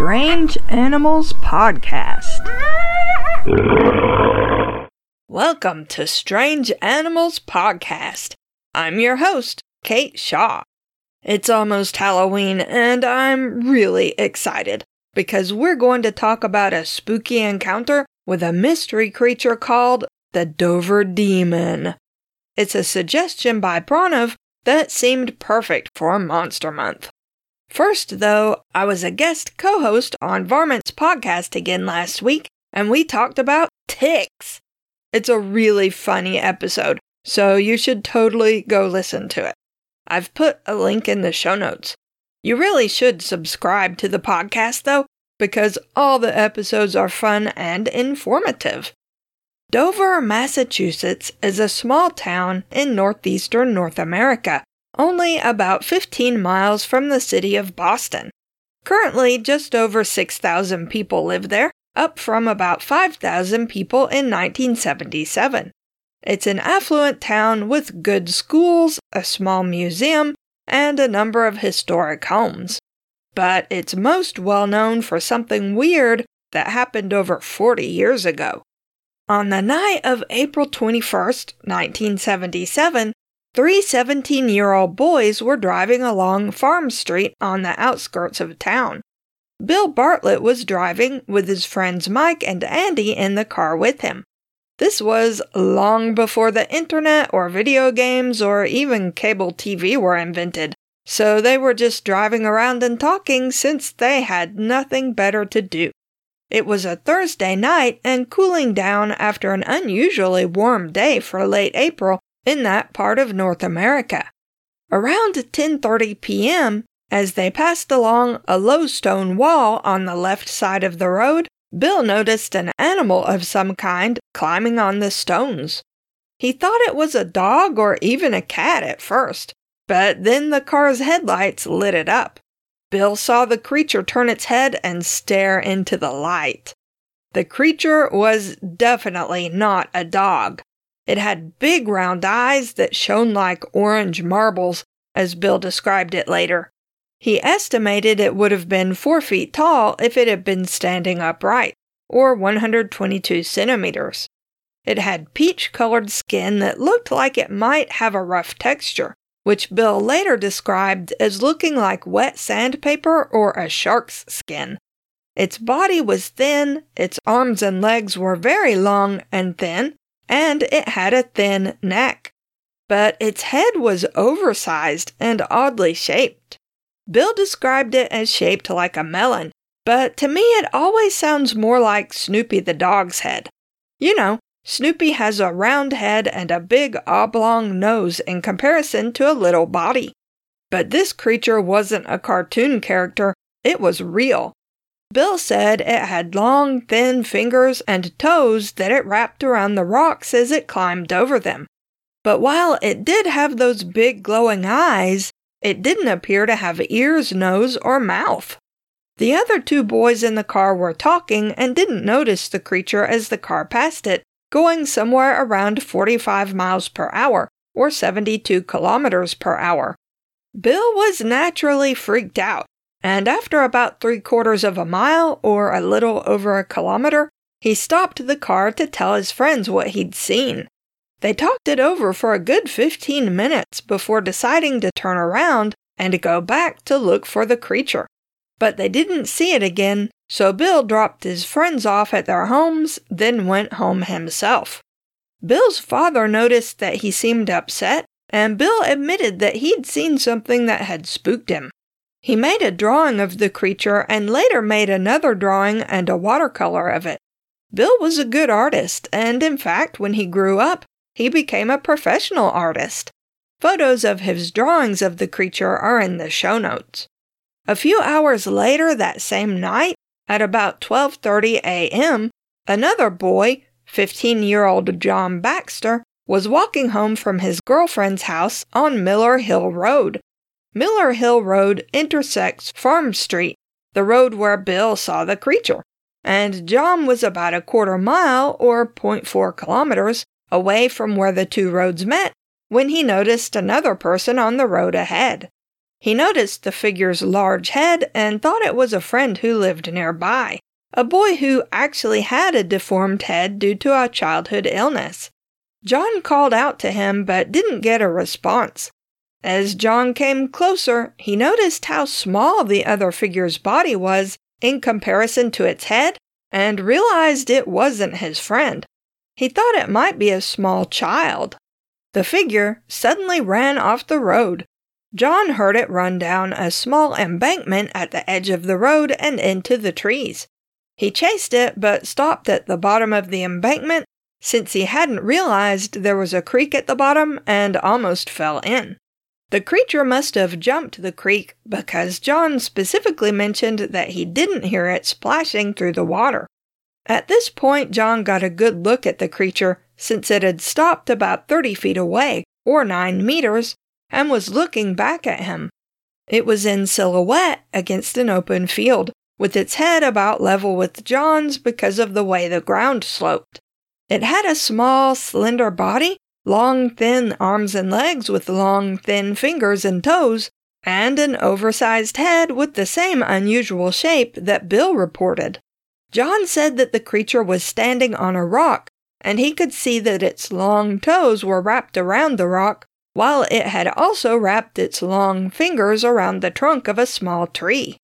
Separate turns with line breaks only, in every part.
Strange Animals Podcast. Welcome to Strange Animals Podcast. I'm your host, Kate Shaw. It's almost Halloween, and I'm really excited because we're going to talk about a spooky encounter with a mystery creature called the Dover Demon. It's a suggestion by Pranav that seemed perfect for Monster Month. First, though, I was a guest co host on Varmints podcast again last week, and we talked about ticks. It's a really funny episode, so you should totally go listen to it. I've put a link in the show notes. You really should subscribe to the podcast, though, because all the episodes are fun and informative. Dover, Massachusetts is a small town in northeastern North America only about 15 miles from the city of Boston. Currently, just over 6,000 people live there, up from about 5,000 people in 1977. It's an affluent town with good schools, a small museum, and a number of historic homes. But it's most well known for something weird that happened over 40 years ago. On the night of April 21st, 1977, Three 17 year old boys were driving along Farm Street on the outskirts of town. Bill Bartlett was driving with his friends Mike and Andy in the car with him. This was long before the internet or video games or even cable TV were invented, so they were just driving around and talking since they had nothing better to do. It was a Thursday night and cooling down after an unusually warm day for late April in that part of North America. Around 10:30 p.m., as they passed along a low stone wall on the left side of the road, Bill noticed an animal of some kind climbing on the stones. He thought it was a dog or even a cat at first, but then the car's headlights lit it up. Bill saw the creature turn its head and stare into the light. The creature was definitely not a dog. It had big round eyes that shone like orange marbles, as Bill described it later. He estimated it would have been four feet tall if it had been standing upright, or 122 centimeters. It had peach colored skin that looked like it might have a rough texture, which Bill later described as looking like wet sandpaper or a shark's skin. Its body was thin, its arms and legs were very long and thin, and it had a thin neck. But its head was oversized and oddly shaped. Bill described it as shaped like a melon, but to me it always sounds more like Snoopy the dog's head. You know, Snoopy has a round head and a big oblong nose in comparison to a little body. But this creature wasn't a cartoon character, it was real. Bill said it had long, thin fingers and toes that it wrapped around the rocks as it climbed over them. But while it did have those big glowing eyes, it didn't appear to have ears, nose, or mouth. The other two boys in the car were talking and didn't notice the creature as the car passed it, going somewhere around 45 miles per hour, or 72 kilometers per hour. Bill was naturally freaked out and after about three quarters of a mile, or a little over a kilometer, he stopped the car to tell his friends what he'd seen. They talked it over for a good 15 minutes before deciding to turn around and go back to look for the creature. But they didn't see it again, so Bill dropped his friends off at their homes, then went home himself. Bill's father noticed that he seemed upset, and Bill admitted that he'd seen something that had spooked him. He made a drawing of the creature and later made another drawing and a watercolor of it. Bill was a good artist, and in fact, when he grew up, he became a professional artist. Photos of his drawings of the creature are in the show notes. A few hours later that same night, at about 12:30 a.m., another boy, 15-year-old John Baxter, was walking home from his girlfriend's house on Miller Hill Road Miller Hill Road intersects Farm Street, the road where Bill saw the creature, and John was about a quarter mile or 0.4 kilometers away from where the two roads met when he noticed another person on the road ahead. He noticed the figure's large head and thought it was a friend who lived nearby, a boy who actually had a deformed head due to a childhood illness. John called out to him but didn't get a response. As John came closer, he noticed how small the other figure's body was in comparison to its head and realized it wasn't his friend. He thought it might be a small child. The figure suddenly ran off the road. John heard it run down a small embankment at the edge of the road and into the trees. He chased it but stopped at the bottom of the embankment since he hadn't realized there was a creek at the bottom and almost fell in. The creature must have jumped the creek because John specifically mentioned that he didn't hear it splashing through the water. At this point, John got a good look at the creature since it had stopped about 30 feet away, or 9 meters, and was looking back at him. It was in silhouette against an open field, with its head about level with John's because of the way the ground sloped. It had a small, slender body long, thin arms and legs with long, thin fingers and toes, and an oversized head with the same unusual shape that Bill reported. John said that the creature was standing on a rock, and he could see that its long toes were wrapped around the rock, while it had also wrapped its long fingers around the trunk of a small tree.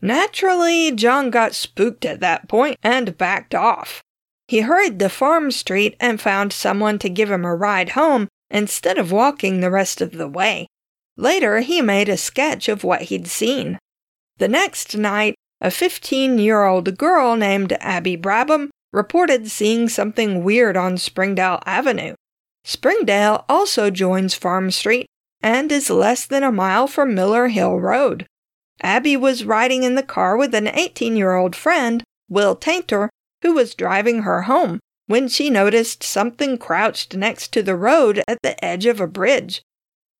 Naturally, John got spooked at that point and backed off. He hurried to Farm Street and found someone to give him a ride home instead of walking the rest of the way. Later, he made a sketch of what he'd seen. The next night, a 15 year old girl named Abby Brabham reported seeing something weird on Springdale Avenue. Springdale also joins Farm Street and is less than a mile from Miller Hill Road. Abby was riding in the car with an 18 year old friend, Will Taintor, who was driving her home when she noticed something crouched next to the road at the edge of a bridge.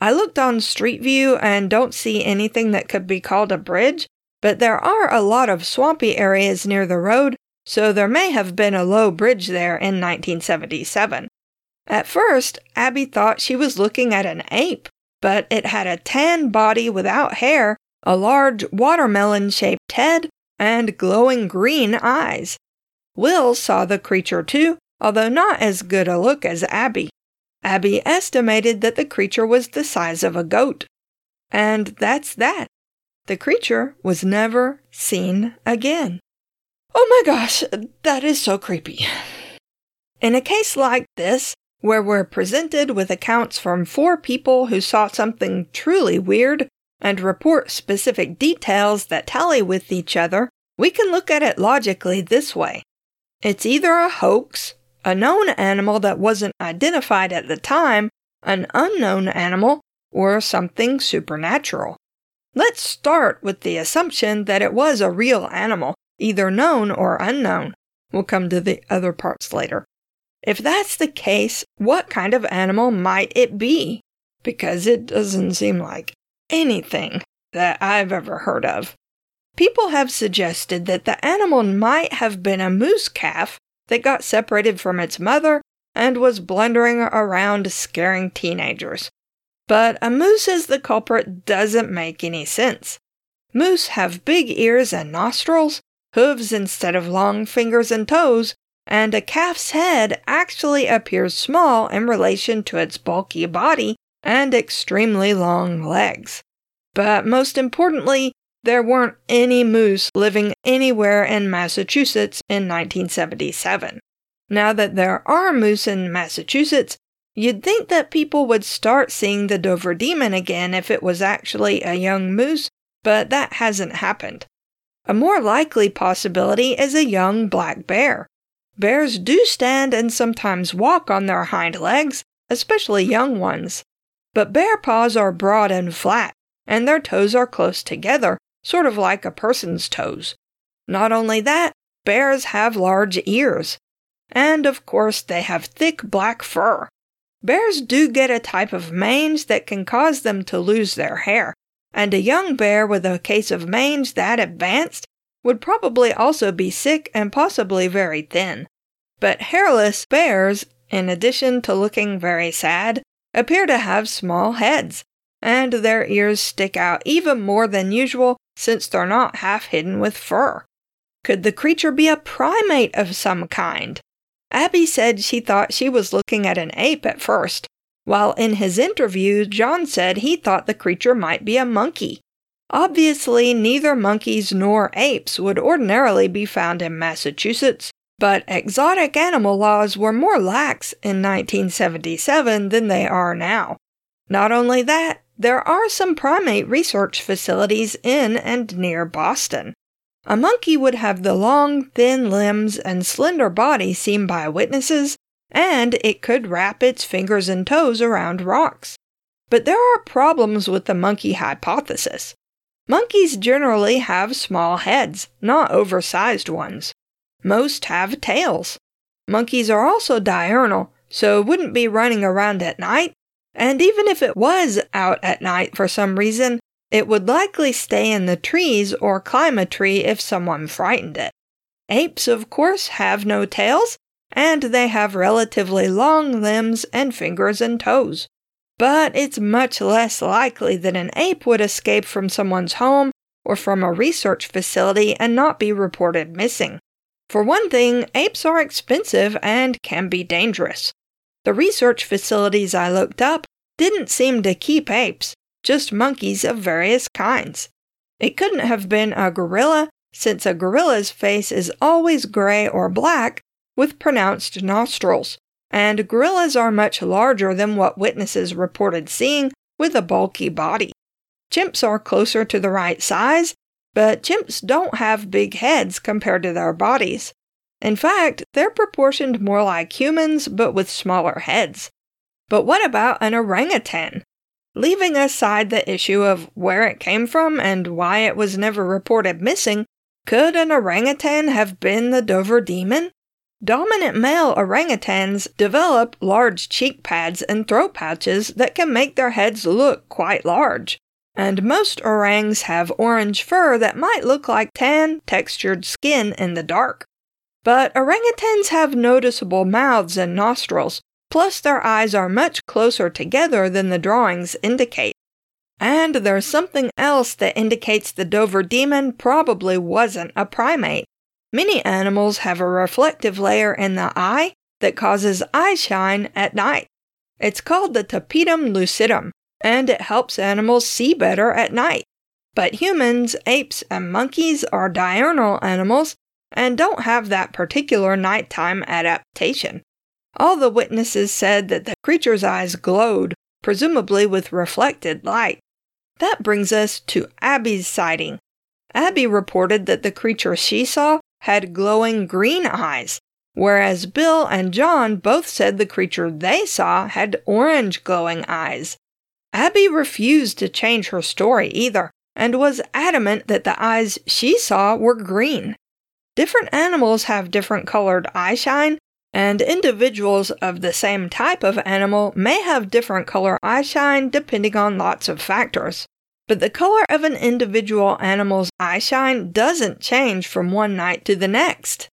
I looked on Street View and don't see anything that could be called a bridge, but there are a lot of swampy areas near the road, so there may have been a low bridge there in 1977. At first, Abby thought she was looking at an ape, but it had a tan body without hair, a large watermelon shaped head, and glowing green eyes. Will saw the creature too, although not as good a look as Abby. Abby estimated that the creature was the size of a goat. And that's that. The creature was never seen again. Oh my gosh, that is so creepy. In a case like this, where we're presented with accounts from four people who saw something truly weird and report specific details that tally with each other, we can look at it logically this way. It's either a hoax, a known animal that wasn't identified at the time, an unknown animal, or something supernatural. Let's start with the assumption that it was a real animal, either known or unknown. We'll come to the other parts later. If that's the case, what kind of animal might it be? Because it doesn't seem like anything that I've ever heard of. People have suggested that the animal might have been a moose calf that got separated from its mother and was blundering around scaring teenagers. But a moose as the culprit doesn't make any sense. Moose have big ears and nostrils, hooves instead of long fingers and toes, and a calf's head actually appears small in relation to its bulky body and extremely long legs. But most importantly, there weren't any moose living anywhere in Massachusetts in 1977. Now that there are moose in Massachusetts, you'd think that people would start seeing the Dover demon again if it was actually a young moose, but that hasn't happened. A more likely possibility is a young black bear. Bears do stand and sometimes walk on their hind legs, especially young ones. But bear paws are broad and flat, and their toes are close together, sort of like a person's toes. Not only that, bears have large ears. And of course, they have thick black fur. Bears do get a type of mange that can cause them to lose their hair, and a young bear with a case of mange that advanced would probably also be sick and possibly very thin. But hairless bears, in addition to looking very sad, appear to have small heads, and their ears stick out even more than usual since they're not half hidden with fur. Could the creature be a primate of some kind? Abby said she thought she was looking at an ape at first, while in his interview, John said he thought the creature might be a monkey. Obviously, neither monkeys nor apes would ordinarily be found in Massachusetts, but exotic animal laws were more lax in 1977 than they are now. Not only that, there are some primate research facilities in and near Boston. A monkey would have the long, thin limbs and slender body seen by witnesses, and it could wrap its fingers and toes around rocks. But there are problems with the monkey hypothesis. Monkeys generally have small heads, not oversized ones. Most have tails. Monkeys are also diurnal, so wouldn't be running around at night, and even if it was out at night for some reason, it would likely stay in the trees or climb a tree if someone frightened it. Apes, of course, have no tails, and they have relatively long limbs and fingers and toes. But it's much less likely that an ape would escape from someone's home or from a research facility and not be reported missing. For one thing, apes are expensive and can be dangerous. The research facilities I looked up didn't seem to keep apes, just monkeys of various kinds. It couldn't have been a gorilla, since a gorilla's face is always gray or black with pronounced nostrils, and gorillas are much larger than what witnesses reported seeing with a bulky body. Chimps are closer to the right size, but chimps don't have big heads compared to their bodies. In fact, they're proportioned more like humans, but with smaller heads. But what about an orangutan? Leaving aside the issue of where it came from and why it was never reported missing, could an orangutan have been the Dover demon? Dominant male orangutans develop large cheek pads and throat pouches that can make their heads look quite large. And most orangs have orange fur that might look like tan, textured skin in the dark. But orangutans have noticeable mouths and nostrils, plus their eyes are much closer together than the drawings indicate. And there's something else that indicates the Dover demon probably wasn't a primate. Many animals have a reflective layer in the eye that causes eye shine at night. It's called the tapetum lucidum, and it helps animals see better at night. But humans, apes, and monkeys are diurnal animals and don't have that particular nighttime adaptation. All the witnesses said that the creature's eyes glowed, presumably with reflected light. That brings us to Abby's sighting. Abby reported that the creature she saw had glowing green eyes, whereas Bill and John both said the creature they saw had orange glowing eyes. Abby refused to change her story either, and was adamant that the eyes she saw were green. Different animals have different colored eye shine, and individuals of the same type of animal may have different color eyeshine depending on lots of factors. But the color of an individual animal's eyeshine doesn't change from one night to the next.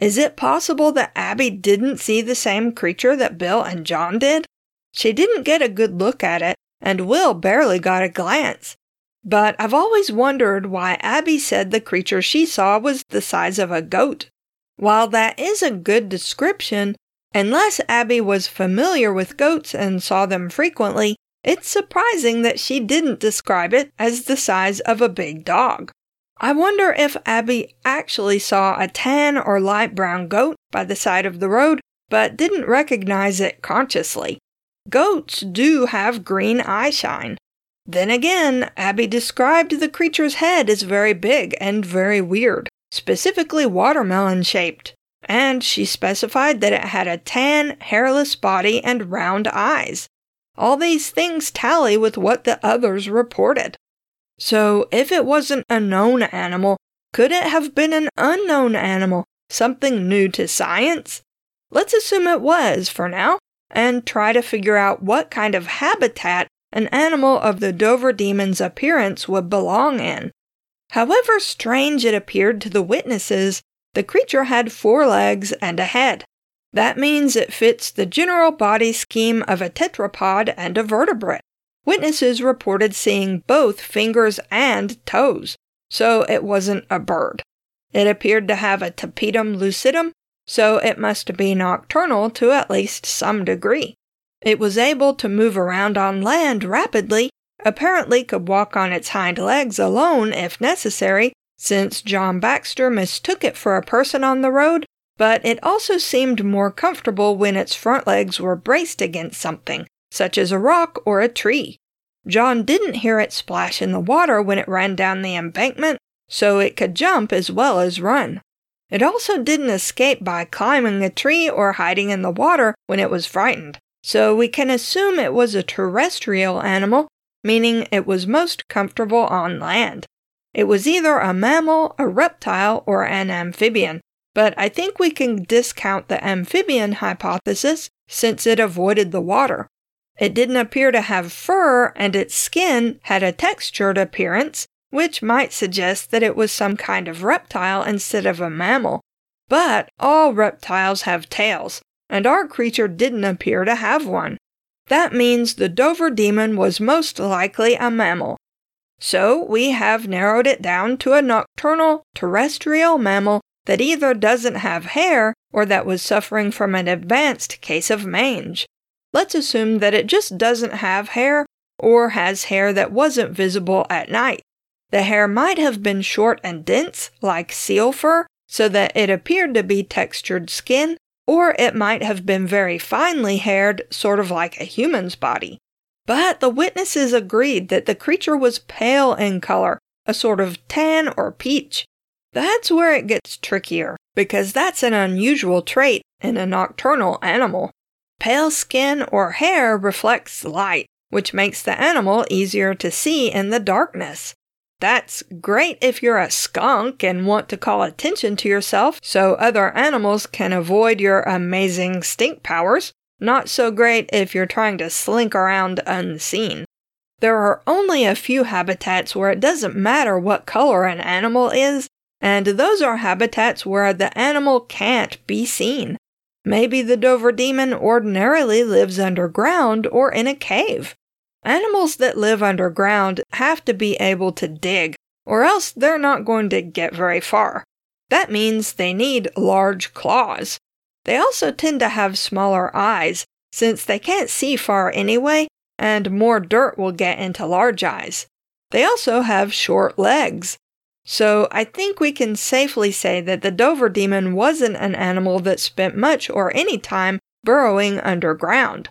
Is it possible that Abby didn't see the same creature that Bill and John did? She didn't get a good look at it, and Will barely got a glance. But I've always wondered why Abby said the creature she saw was the size of a goat. While that is a good description, unless Abby was familiar with goats and saw them frequently, it's surprising that she didn't describe it as the size of a big dog. I wonder if Abby actually saw a tan or light brown goat by the side of the road, but didn't recognize it consciously. Goats do have green eye shine. Then again, Abby described the creature's head as very big and very weird specifically watermelon shaped, and she specified that it had a tan, hairless body and round eyes. All these things tally with what the others reported. So, if it wasn't a known animal, could it have been an unknown animal, something new to science? Let's assume it was for now, and try to figure out what kind of habitat an animal of the Dover demon's appearance would belong in. However strange it appeared to the witnesses, the creature had four legs and a head. That means it fits the general body scheme of a tetrapod and a vertebrate. witnesses reported seeing both fingers and toes, so it wasn't a bird. It appeared to have a tapetum lucidum, so it must be nocturnal to at least some degree. It was able to move around on land rapidly, apparently could walk on its hind legs alone if necessary, since John Baxter mistook it for a person on the road, but it also seemed more comfortable when its front legs were braced against something, such as a rock or a tree. John didn't hear it splash in the water when it ran down the embankment, so it could jump as well as run. It also didn't escape by climbing a tree or hiding in the water when it was frightened, so we can assume it was a terrestrial animal, meaning it was most comfortable on land. It was either a mammal, a reptile, or an amphibian, but I think we can discount the amphibian hypothesis since it avoided the water. It didn't appear to have fur, and its skin had a textured appearance, which might suggest that it was some kind of reptile instead of a mammal. But all reptiles have tails, and our creature didn't appear to have one. That means the Dover demon was most likely a mammal, so we have narrowed it down to a nocturnal terrestrial mammal that either doesn't have hair or that was suffering from an advanced case of mange. Let's assume that it just doesn't have hair or has hair that wasn't visible at night. The hair might have been short and dense, like seal fur, so that it appeared to be textured skin, or it might have been very finely haired, sort of like a human's body. But the witnesses agreed that the creature was pale in color, a sort of tan or peach. That's where it gets trickier, because that's an unusual trait in a nocturnal animal. Pale skin or hair reflects light, which makes the animal easier to see in the darkness. That's great if you're a skunk and want to call attention to yourself so other animals can avoid your amazing stink powers. Not so great if you're trying to slink around unseen. There are only a few habitats where it doesn't matter what color an animal is, and those are habitats where the animal can't be seen. Maybe the Dover demon ordinarily lives underground or in a cave. Animals that live underground have to be able to dig, or else they're not going to get very far. That means they need large claws. They also tend to have smaller eyes, since they can't see far anyway, and more dirt will get into large eyes. They also have short legs. So I think we can safely say that the Dover demon wasn't an animal that spent much or any time burrowing underground.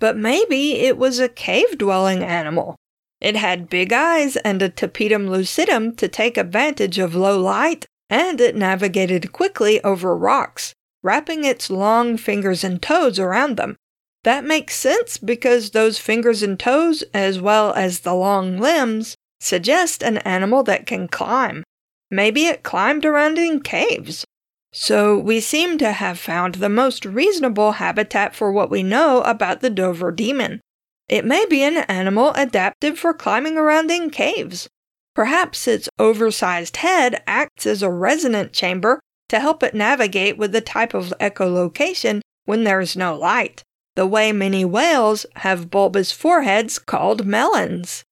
But maybe it was a cave dwelling animal. It had big eyes and a tapetum lucidum to take advantage of low light, and it navigated quickly over rocks wrapping its long fingers and toes around them. That makes sense because those fingers and toes, as well as the long limbs, suggest an animal that can climb. Maybe it climbed around in caves. So we seem to have found the most reasonable habitat for what we know about the Dover demon. It may be an animal adapted for climbing around in caves. Perhaps its oversized head acts as a resonant chamber to help it navigate with the type of echolocation when there is no light, the way many whales have bulbous foreheads called melons.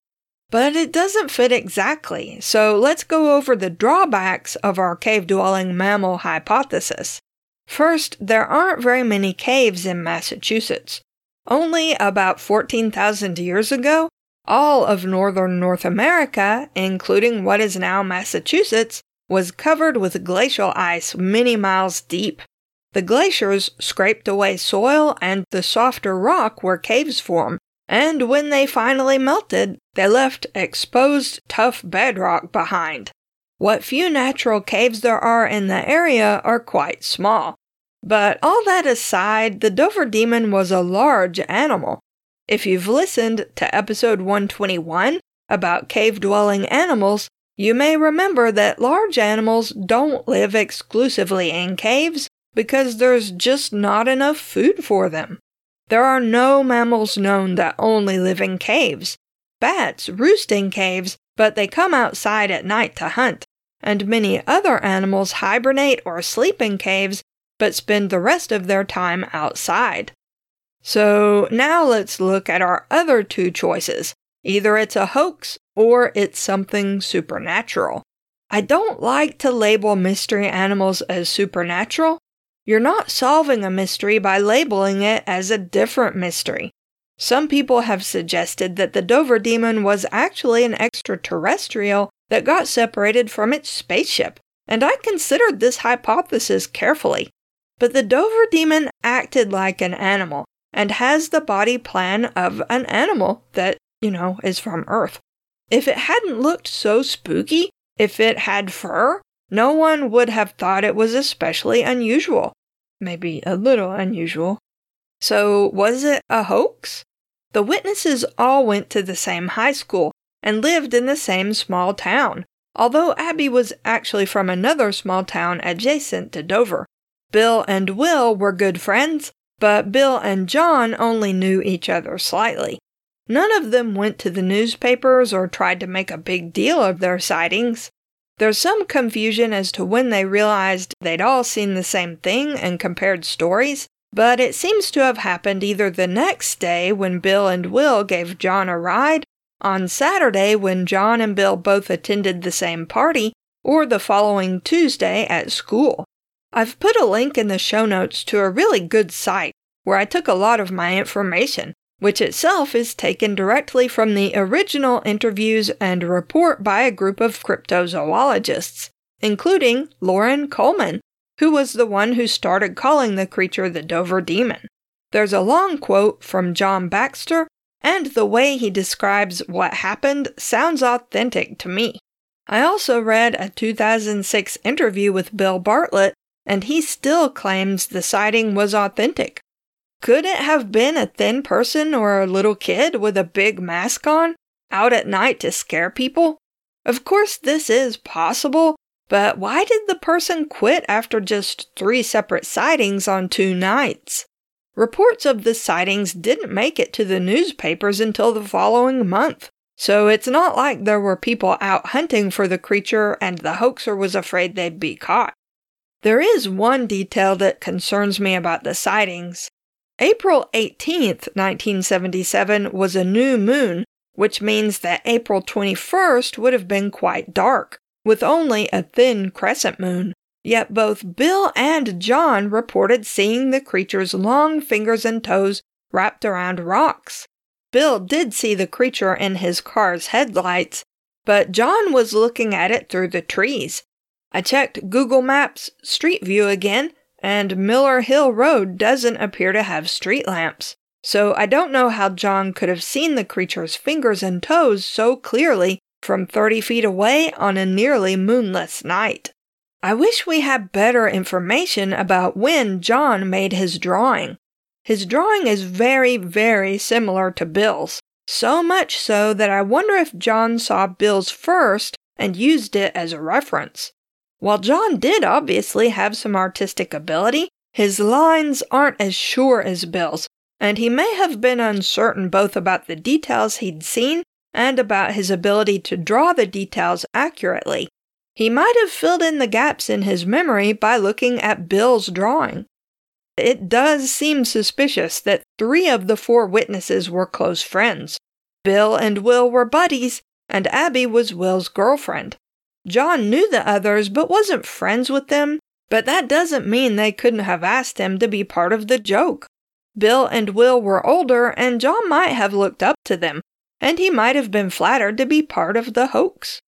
But it doesn't fit exactly, so let's go over the drawbacks of our cave dwelling mammal hypothesis. First, there aren't very many caves in Massachusetts. Only about 14,000 years ago, all of northern North America, including what is now Massachusetts, was covered with glacial ice many miles deep. The glaciers scraped away soil and the softer rock where caves form, and when they finally melted, they left exposed, tough bedrock behind. What few natural caves there are in the area are quite small. But all that aside, the Dover demon was a large animal. If you've listened to episode 121 about cave dwelling animals, you may remember that large animals don't live exclusively in caves because there's just not enough food for them. There are no mammals known that only live in caves. Bats roost in caves, but they come outside at night to hunt, and many other animals hibernate or sleep in caves but spend the rest of their time outside. So now let's look at our other two choices Either it's a hoax or it's something supernatural. I don't like to label mystery animals as supernatural. You're not solving a mystery by labeling it as a different mystery. Some people have suggested that the Dover demon was actually an extraterrestrial that got separated from its spaceship, and I considered this hypothesis carefully. But the Dover demon acted like an animal and has the body plan of an animal that, you know, is from Earth. If it hadn't looked so spooky, if it had fur, no one would have thought it was especially unusual. Maybe a little unusual. So, was it a hoax? The witnesses all went to the same high school and lived in the same small town, although Abby was actually from another small town adjacent to Dover. Bill and Will were good friends, but Bill and John only knew each other slightly. None of them went to the newspapers or tried to make a big deal of their sightings. There's some confusion as to when they realized they'd all seen the same thing and compared stories, but it seems to have happened either the next day when Bill and Will gave John a ride, on Saturday when John and Bill both attended the same party, or the following Tuesday at school. I've put a link in the show notes to a really good site where I took a lot of my information which itself is taken directly from the original interviews and report by a group of cryptozoologists, including Loren Coleman, who was the one who started calling the creature the Dover Demon. There's a long quote from John Baxter, and the way he describes what happened sounds authentic to me. I also read a 2006 interview with Bill Bartlett, and he still claims the sighting was authentic. Could it have been a thin person or a little kid with a big mask on, out at night to scare people? Of course, this is possible, but why did the person quit after just three separate sightings on two nights? Reports of the sightings didn't make it to the newspapers until the following month, so it's not like there were people out hunting for the creature and the hoaxer was afraid they'd be caught. There is one detail that concerns me about the sightings. April 18th, 1977 was a new moon, which means that April 21st would have been quite dark, with only a thin crescent moon. Yet both Bill and John reported seeing the creature's long fingers and toes wrapped around rocks. Bill did see the creature in his car's headlights, but John was looking at it through the trees. I checked Google Maps Street View again, and Miller Hill Road doesn't appear to have street lamps. So I don't know how John could have seen the creature's fingers and toes so clearly from 30 feet away on a nearly moonless night. I wish we had better information about when John made his drawing. His drawing is very, very similar to Bill's, so much so that I wonder if John saw Bill's first and used it as a reference. While John did obviously have some artistic ability, his lines aren't as sure as Bill's, and he may have been uncertain both about the details he'd seen and about his ability to draw the details accurately. He might have filled in the gaps in his memory by looking at Bill's drawing. It does seem suspicious that three of the four witnesses were close friends. Bill and Will were buddies, and Abby was Will's girlfriend. John knew the others but wasn't friends with them, but that doesn't mean they couldn't have asked him to be part of the joke. Bill and Will were older, and John might have looked up to them, and he might have been flattered to be part of the hoax.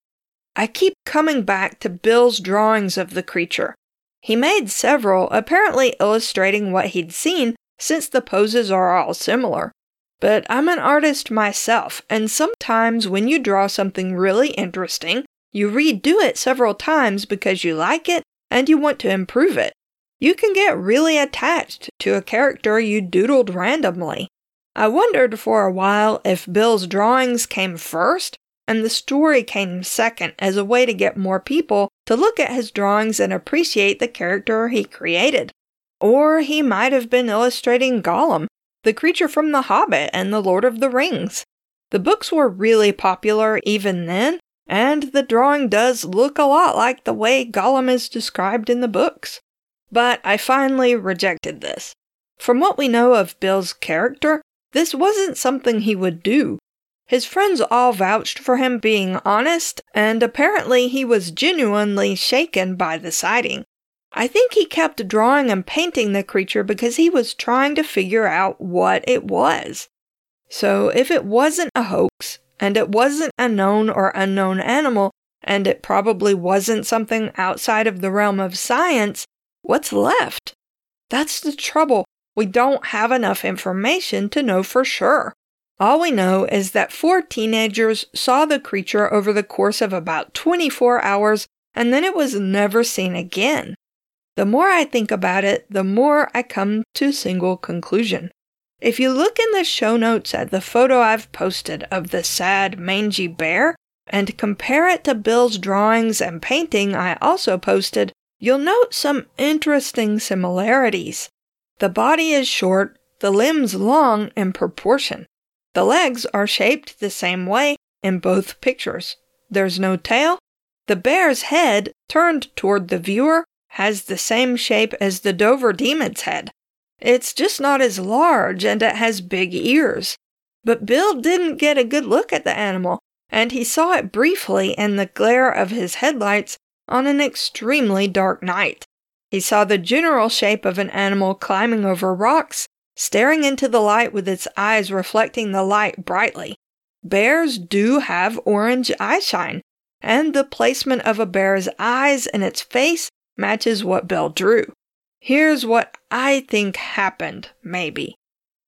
I keep coming back to Bill's drawings of the creature. He made several, apparently illustrating what he'd seen, since the poses are all similar. But I'm an artist myself, and sometimes when you draw something really interesting, you redo it several times because you like it and you want to improve it. You can get really attached to a character you doodled randomly. I wondered for a while if Bill's drawings came first and the story came second as a way to get more people to look at his drawings and appreciate the character he created. Or he might have been illustrating Gollum, the creature from The Hobbit and The Lord of the Rings. The books were really popular even then, and the drawing does look a lot like the way Gollum is described in the books. But I finally rejected this. From what we know of Bill's character, this wasn't something he would do. His friends all vouched for him being honest, and apparently he was genuinely shaken by the sighting. I think he kept drawing and painting the creature because he was trying to figure out what it was. So, if it wasn't a hoax, and it wasn't a known or unknown animal, and it probably wasn't something outside of the realm of science, what's left? That's the trouble. We don't have enough information to know for sure. All we know is that four teenagers saw the creature over the course of about 24 hours and then it was never seen again. The more I think about it, the more I come to a single conclusion. If you look in the show notes at the photo I've posted of the sad, mangy bear and compare it to Bill's drawings and painting I also posted, you'll note some interesting similarities. The body is short, the limbs long in proportion. The legs are shaped the same way in both pictures. There's no tail. The bear's head, turned toward the viewer, has the same shape as the Dover demon's head. It's just not as large and it has big ears. But Bill didn't get a good look at the animal, and he saw it briefly in the glare of his headlights on an extremely dark night. He saw the general shape of an animal climbing over rocks staring into the light with its eyes reflecting the light brightly. Bears do have orange eyeshine, and the placement of a bear's eyes in its face matches what Bill drew. Here's what I think happened, maybe.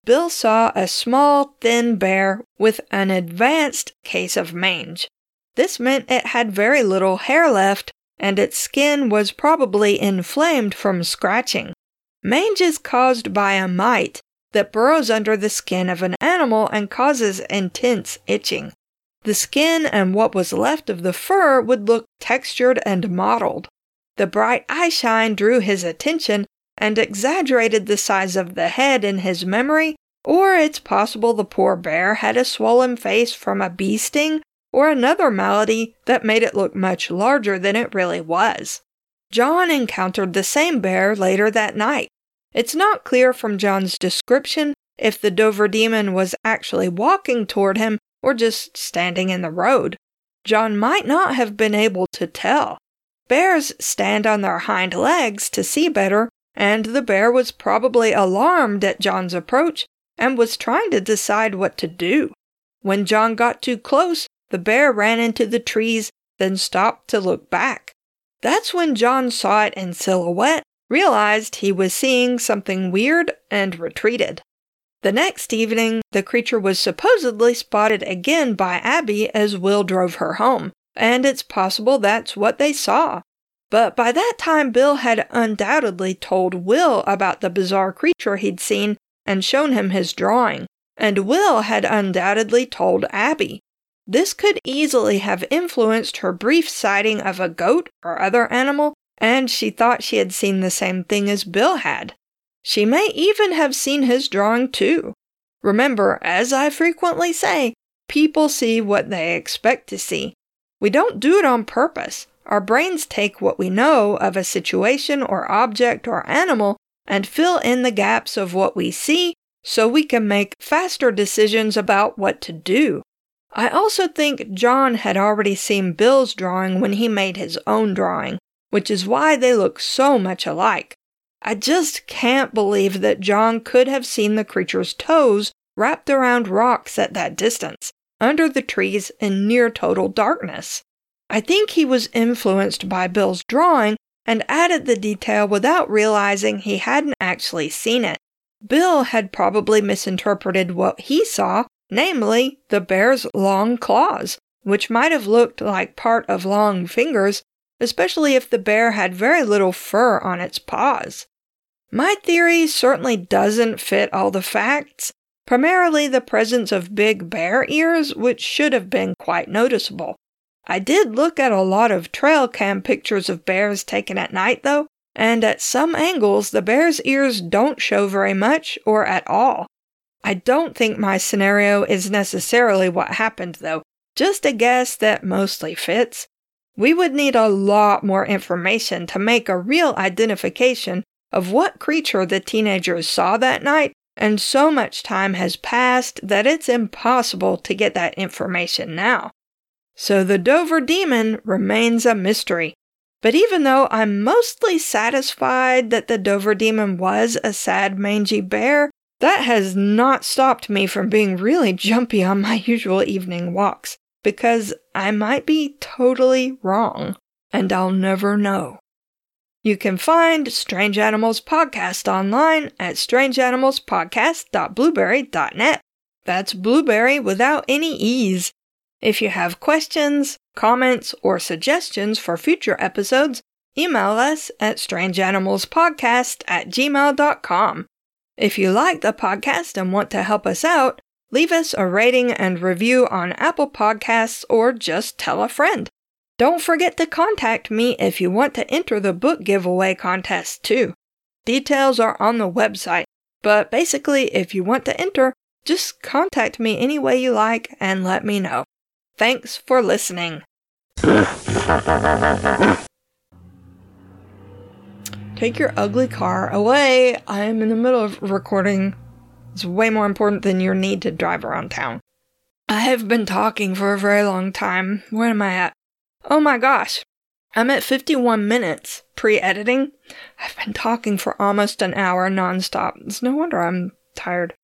Bill saw a small, thin bear with an advanced case of mange. This meant it had very little hair left, and its skin was probably inflamed from scratching. Mange is caused by a mite that burrows under the skin of an animal and causes intense itching. The skin and what was left of the fur would look textured and mottled. The bright eyeshine drew his attention and exaggerated the size of the head in his memory, or it's possible the poor bear had a swollen face from a bee sting or another malady that made it look much larger than it really was. John encountered the same bear later that night. It's not clear from John's description if the Dover demon was actually walking toward him or just standing in the road. John might not have been able to tell. Bears stand on their hind legs to see better, and the bear was probably alarmed at John's approach and was trying to decide what to do. When John got too close, the bear ran into the trees, then stopped to look back. That's when John saw it in silhouette realized he was seeing something weird and retreated. The next evening, the creature was supposedly spotted again by Abby as Will drove her home, and it's possible that's what they saw. But by that time, Bill had undoubtedly told Will about the bizarre creature he'd seen and shown him his drawing, and Will had undoubtedly told Abby. This could easily have influenced her brief sighting of a goat or other animal and she thought she had seen the same thing as Bill had. She may even have seen his drawing too. Remember, as I frequently say, people see what they expect to see. We don't do it on purpose. Our brains take what we know of a situation or object or animal and fill in the gaps of what we see so we can make faster decisions about what to do. I also think John had already seen Bill's drawing when he made his own drawing, which is why they look so much alike. I just can't believe that John could have seen the creature's toes wrapped around rocks at that distance, under the trees in near total darkness. I think he was influenced by Bill's drawing and added the detail without realizing he hadn't actually seen it. Bill had probably misinterpreted what he saw, namely the bear's long claws, which might have looked like part of long fingers especially if the bear had very little fur on its paws. My theory certainly doesn't fit all the facts, primarily the presence of big bear ears, which should have been quite noticeable. I did look at a lot of trail cam pictures of bears taken at night, though, and at some angles the bear's ears don't show very much or at all. I don't think my scenario is necessarily what happened, though, just a guess that mostly fits. We would need a lot more information to make a real identification of what creature the teenagers saw that night and so much time has passed that it's impossible to get that information now. So the Dover Demon remains a mystery. But even though I'm mostly satisfied that the Dover Demon was a sad, mangy bear, that has not stopped me from being really jumpy on my usual evening walks, because I might be totally wrong, and I'll never know. You can find Strange Animals Podcast online at strangeanimalspodcast.blubrry.net. That's blueberry without any E's. If you have questions, comments, or suggestions for future episodes, email us at strangeanimalspodcast at gmail.com. If you like the podcast and want to help us out, leave us a rating and review on Apple Podcasts or just tell a friend. Don't forget to contact me if you want to enter the book giveaway contest too. Details are on the website, but basically, if you want to enter, just contact me any way you like and let me know. Thanks for listening. Take your ugly car away. I'm in the middle of recording. It's way more important than your need to drive around town. I have been talking for a very long time. Where am I at? Oh my gosh. I'm at 51 minutes pre editing. I've been talking for almost an hour nonstop. It's no wonder I'm tired.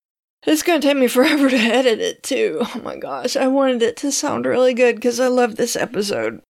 It's gonna take me forever to edit it too. Oh my gosh, I wanted it to sound really good because I love this episode.